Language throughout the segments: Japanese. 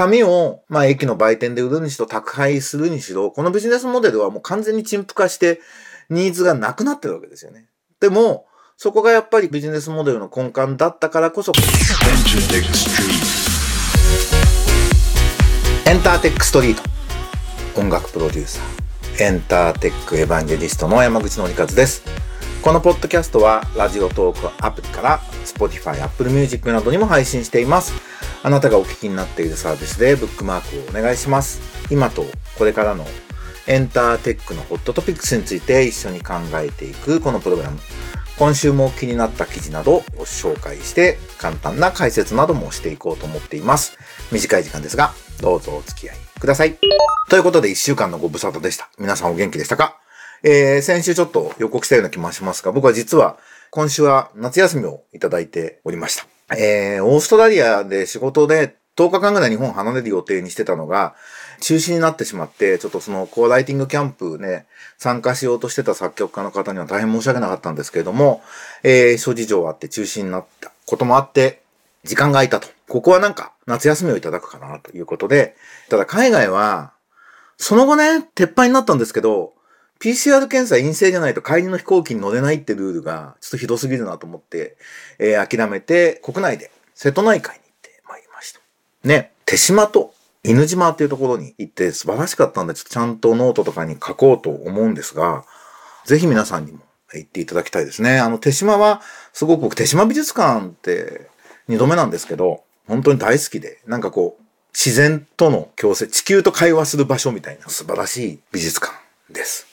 紙を、まあ、駅の売店で売るにしろ、宅配するにしろ、このビジネスモデルはもう完全に陳腐化して、ニーズがなくなってるわけですよね。でも、そこがやっぱりビジネスモデルの根幹だったからこそ、エンターテックストリート。音楽プロデューサー、エンターテックエヴァンジェリストの山口のりかずです。このポッドキャストはラジオトークアプリから Spotify、Apple Music などにも配信しています。あなたがお聞きになっているサービスでブックマークをお願いします。今とこれからのエンターテックのホットトピックスについて一緒に考えていくこのプログラム。今週も気になった記事などを紹介して簡単な解説などもしていこうと思っています。短い時間ですが、どうぞお付き合いください。ということで1週間のご無沙汰でした。皆さんお元気でしたか？えー、先週ちょっと予告したような気もしますが、僕は実は今週は夏休みをいただいておりました。えー、オーストラリアで仕事で10日間ぐらい日本離れる予定にしてたのが、中止になってしまって、ちょっとそのコーライティングキャンプね、参加しようとしてた作曲家の方には大変申し訳なかったんですけれども、えー、諸事情あって中止になったこともあって、時間が空いたと。ここはなんか夏休みをいただくかなということで、ただ海外は、その後ね、撤廃になったんですけど、PCR 検査陰性じゃないと帰りの飛行機に乗れないってルールがちょっとひどすぎるなと思って、えー、諦めて国内で瀬戸内海に行ってまいりました。ね、手島と犬島っていうところに行って素晴らしかったんで、ちょっとちゃんとノートとかに書こうと思うんですが、ぜひ皆さんにも行っていただきたいですね。あの、手島は、すごく手島美術館って二度目なんですけど、本当に大好きで、なんかこう、自然との共生、地球と会話する場所みたいな素晴らしい美術館です。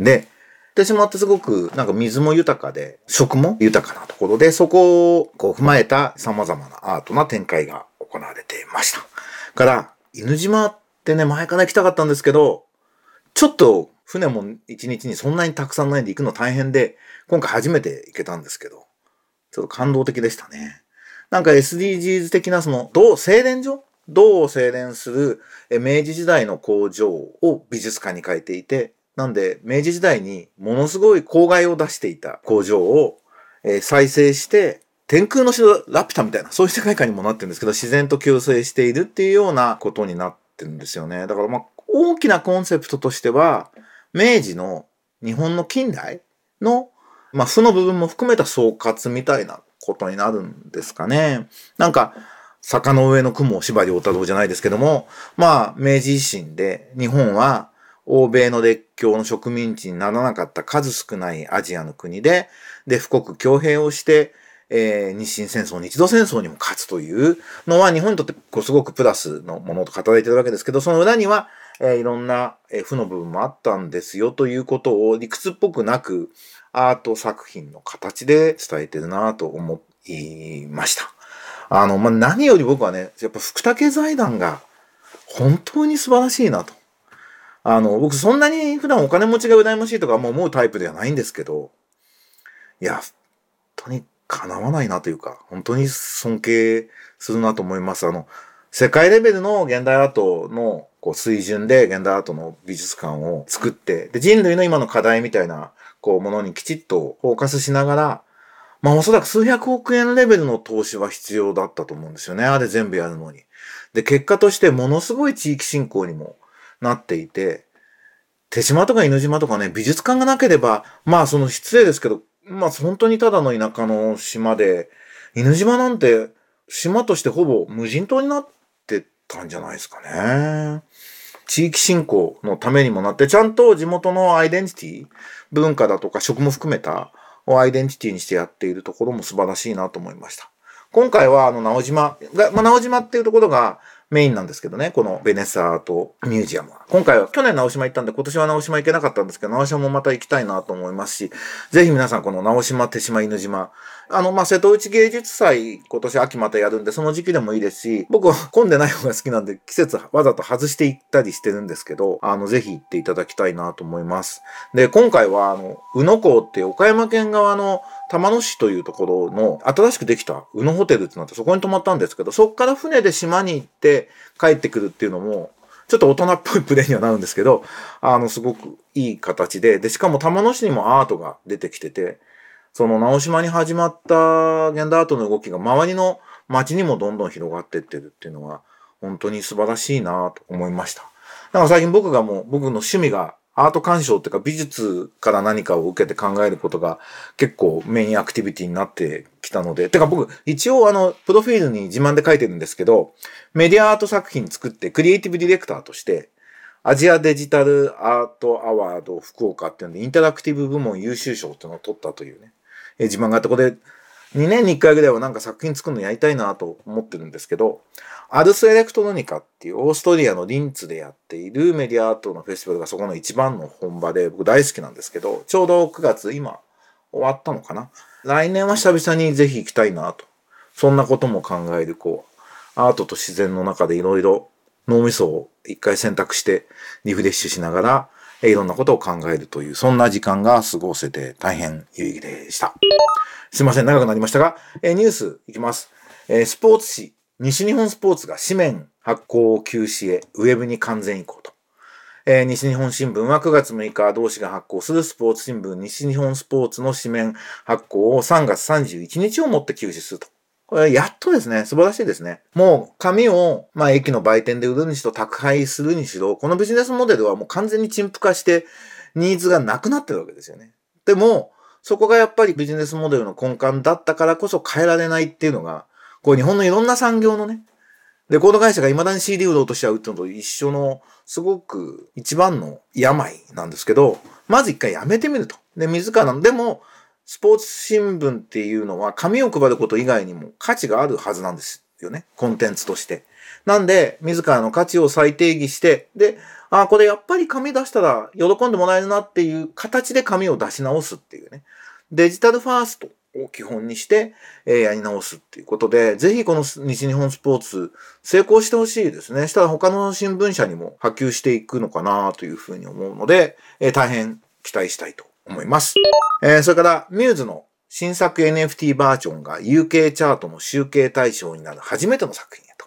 で、手島ってすごくなんか水も豊かで、食も豊かなところで、そこをこう踏まえた様々なアートな展開が行われていました。から、犬島ってね、前から行きたかったんですけど、ちょっと船も一日にそんなにたくさんないんで行くの大変で、今回初めて行けたんですけど、ちょっと感動的でしたね。なんか SDGs 的なその、銅、精錬所？銅を精錬する明治時代の工場を美術館に変えていて、なんで明治時代にものすごい公害を出していた工場を再生して天空の城ラピュタみたいな、そういう世界観にもなってるんですけど、自然と共生しているっていうようなことになってるんですよね。だからまあ、大きなコンセプトとしては、明治の日本の近代の、まあ、負の部分も含めた総括みたいなことになるんですかね。なんか、坂の上の雲を縛り太郎じゃないですけども、まあ、明治維新で日本は欧米の列強の植民地にならなかった数少ないアジアの国で、で、富国強兵をして、えー、日清戦争、日露戦争にも勝つというのは日本にとってこうすごくプラスのものと語られてるわけですけど、その裏には、えー、いろんな、えー、負の部分もあったんですよということを理屈っぽくなくアート作品の形で伝えてるなと思いました。あの、まあ、何より僕はね、やっぱ福武財団が本当に素晴らしいなと。あの、僕そんなに普段お金持ちが羨ましいとかもう思うタイプではないんですけど、いや、本当に叶わないなというか、本当に尊敬するなと思います。あの、世界レベルの現代アートのこう水準で現代アートの美術館を作って、で、人類の今の課題みたいな、こう、ものにきちっとフォーカスしながら、まあおそらく数百億円レベルの投資は必要だったと思うんですよね。あれ全部やるのに。で、結果としてものすごい地域振興にもなっていて、手島とか犬島とかね、美術館がなければ、まあその失礼ですけど、まあ本当にただの田舎の島で、犬島なんて島としてほぼ無人島になってたんじゃないですかね。地域振興のためにもなって、ちゃんと地元のアイデンティティ、文化だとか食も含めたをアイデンティティにしてやっているところも素晴らしいなと思いました。今回はあの、直島が、まあ、直島っていうところが、メインなんですけどね、このベネッサートミュージアムは。今回は去年直島行ったんで、今年は直島行けなかったんですけど、直島もまた行きたいなと思いますし、ぜひ皆さんこの直島、手島、犬島、あの、まあ、瀬戸内芸術祭、今年秋またやるんで、その時期でもいいですし、僕は混んでない方が好きなんで、季節わざと外していったりしてるんですけど、あの、ぜひ行っていただきたいなと思います。で、今回は、あの、宇野港って岡山県側の玉野市というところの新しくできた宇野ホテルってなってそこに泊まったんですけど、そこから船で島に行って帰ってくるっていうのも、ちょっと大人っぽいプレイにはなるんですけど、あの、すごくいい形で、で、しかも玉野市にもアートが出てきてて、その直島に始まった現代アートの動きが周りの街にもどんどん広がってってるっていうのは、本当に素晴らしいなと思いました。なんか最近僕がもう、僕の趣味がアート鑑賞っていうか美術から何かを受けて考えることが結構メインアクティビティになってきたので、てか僕一応あの、プロフィールに自慢で書いてるんですけど、メディアアート作品作ってクリエイティブディレクターとして、アジアデジタルアートアワード福岡っていうので、インタラクティブ部門優秀賞っていうのを取ったというね、え自慢があって、これ2年に1回ぐらいはなんか作品作るのやりたいなと思ってるんですけど、アルスエレクトロニカっていうオーストリアのリンツでやっているメディアアートのフェスティバルがそこの一番の本場で僕大好きなんですけど、ちょうど9月今終わったのかな？来年は久々にぜひ行きたいなと。そんなことも考える、こう、アートと自然の中でいろいろ脳みそを一回選択してリフレッシュしながら、いろんなことを考えるという、そんな時間が過ごせて大変有意義でした。すいません、長くなりましたが、えニュースいきます。えスポーツ紙、西日本スポーツが紙面発行を休止へ、ウェブに完全移行と。えー、西日本新聞は9月6日、同志が発行するスポーツ新聞西日本スポーツの紙面発行を3月31日をもって休止すると。これやっとですね、素晴らしいですね。もう紙を、まあ駅の売店で売るにしろ宅配するにしろ、このビジネスモデルはもう完全に陳腐化してニーズがなくなってるわけですよね。でも、そこがやっぱりビジネスモデルの根幹だったからこそ変えられないっていうのが、こう日本のいろんな産業のね、レコード会社が未だに CD 売ろうとしちゃうっていうのと一緒の、すごく一番の病なんですけど、まず一回やめてみると。で、自らの、でも、スポーツ新聞っていうのは紙を配ること以外にも価値があるはずなんですよね。コンテンツとして。なんで、自らの価値を再定義して、で、あ、これやっぱり紙出したら喜んでもらえるなっていう形で紙を出し直すっていうね。デジタルファーストを基本にして、えー、やり直すっていうことで、ぜひこの西日本スポーツ成功してほしいですね。したら他の新聞社にも波及していくのかなというふうに思うので、えー、大変期待したいと思います。えー、それから、ミューズの新作 NFT バージョンが UK チャートの集計対象になる初めての作品へと。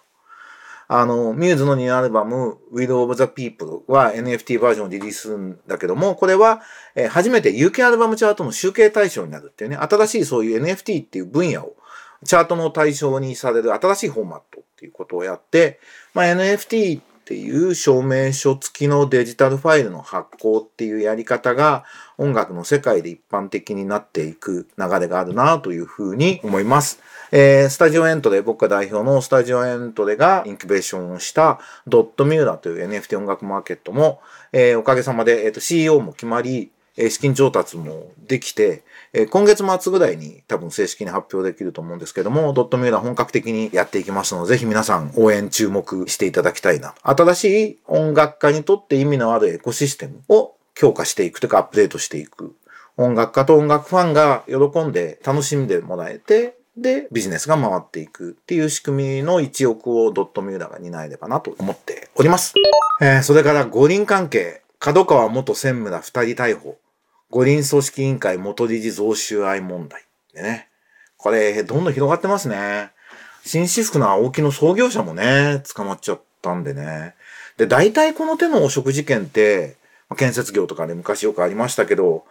あの、ミューズのニューアルバム、Will of the People は NFT バージョンをリリースするんだけども、これは、えー、初めて UK アルバムチャートの集計対象になるっていうね、新しいそういう NFT っていう分野を、チャートの対象にされる新しいフォーマットっていうことをやって、まあ、NFT っっていう証明書付きのデジタルファイルの発行っていうやり方が音楽の世界で一般的になっていく流れがあるなというふうに思います。えー、スタジオエントレ、僕が代表のスタジオエントレがインキュベーションをしたドットミューラという NFT 音楽マーケットも、えー、おかげさまで、えーと、CEO も決まり、え資金調達もできて、え今月末ぐらいに多分正式に発表できると思うんですけども、ドットミューラー本格的にやっていきますので、ぜひ皆さん応援注目していただきたいな。新しい音楽家にとって意味のあるエコシステムを強化していくというかアップデートしていく。音楽家と音楽ファンが喜んで楽しんでもらえて、で、ビジネスが回っていくっていう仕組みの一億をドットミューラーが担えればなと思っております。えー、それから五輪関係、角川元専務ら二人逮捕。五輪組織委員会元理事増収愛問題。でね。これ、どんどん広がってますね。紳士服の青木の創業者もね、捕まっちゃったんでね。で、大体この手の汚職事件って、建設業とかで昔よくありましたけど、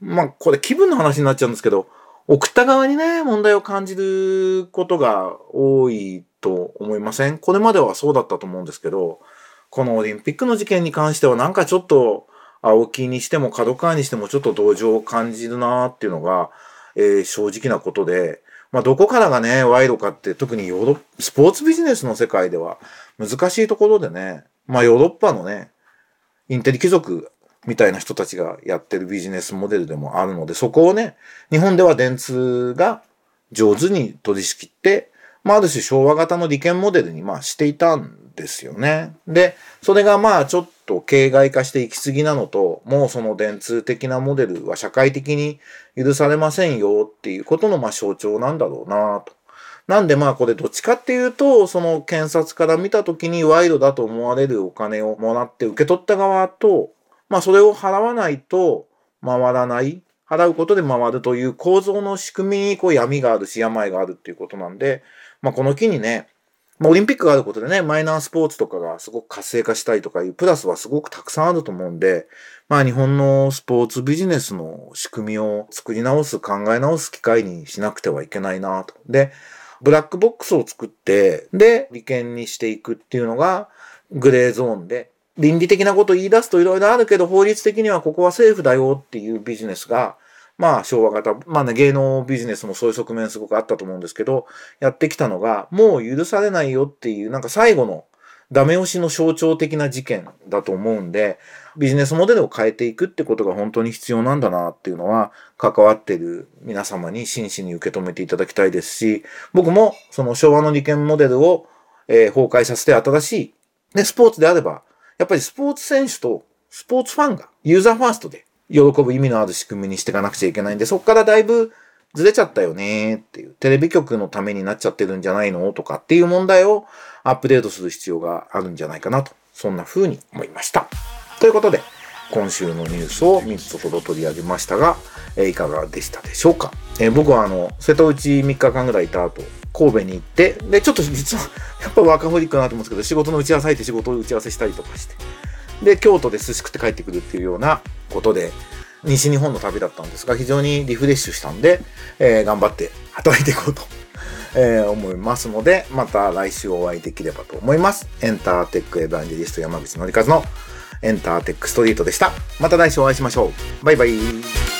まあ、これ気分の話になっちゃうんですけど、送った側にね、問題を感じることが多いと思いません？これまではそうだったと思うんですけど、このオリンピックの事件に関してはなんかちょっと、青木にしても角川にしてもちょっと同情を感じるなっていうのが、えー、正直なことで、まあどこからがね、賄賂かって特にヨーロッスポーツビジネスの世界では難しいところでね、まあヨーロッパのね、インテリ貴族みたいな人たちがやってるビジネスモデルでもあるので、そこをね、日本では電通が上手に取り仕切って、まあ、ある種昭和型の利権モデルにまあしていたんですよね。で、それがまあちょっと形骸化していき過ぎなのと、もうその電通的なモデルは社会的に許されませんよっていうことのまあ象徴なんだろうなと。なんでまあこれどっちかっていうと、その検察から見た時に賄賂だと思われるお金をもらって受け取った側と、まあそれを払わないと回らない。払うことで回るという構造の仕組みにこう闇があるし病があるっていうことなんで、まあこの機にね、まあ、オリンピックがあることでね、マイナースポーツとかがすごく活性化したいとかいうプラスはすごくたくさんあると思うんで、まあ日本のスポーツビジネスの仕組みを作り直す、考え直す機会にしなくてはいけないなと。で、ブラックボックスを作って、で、利権にしていくっていうのが、グレーゾーンで、倫理的なこと言い出すといろいろあるけど、法律的にはここは政府だよっていうビジネスが、まあ昭和型、まあね、芸能ビジネスもそういう側面すごくあったと思うんですけど、やってきたのが、もう許されないよっていう、なんか最後のダメ押しの象徴的な事件だと思うんで、ビジネスモデルを変えていくってことが本当に必要なんだなっていうのは、関わってる皆様に真摯に受け止めていただきたいですし、僕もその昭和の利権モデルを、えー、崩壊させて新しい、ね、スポーツであれば、やっぱりスポーツ選手とスポーツファンがユーザーファーストで喜ぶ意味のある仕組みにしていかなくちゃいけないんで、そこからだいぶずれちゃったよねっていう、テレビ局のためになっちゃってるんじゃないのとかっていう問題をアップデートする必要があるんじゃないかなと、そんな風に思いました。ということで、今週のニュースを3つほど取り上げましたが、えー、いかがでしたでしょうか、えー、僕はあの、瀬戸内3日間ぐらいいた後、神戸に行って、で、ちょっと実は、やっぱワーカホリックなと思うんですけど、仕事の打ち合わせ入って仕事を打ち合わせしたりとかして、で、京都で寿司食って帰ってくるっていうようなことで、西日本の旅だったんですが、非常にリフレッシュしたんで、えー、頑張って働いていこうと、えー、思いますので、また来週お会いできればと思います。エンターテックエヴァンジェリスト山口のりかずのエンターテックストリートでした。また来週お会いしましょう。バイバイ。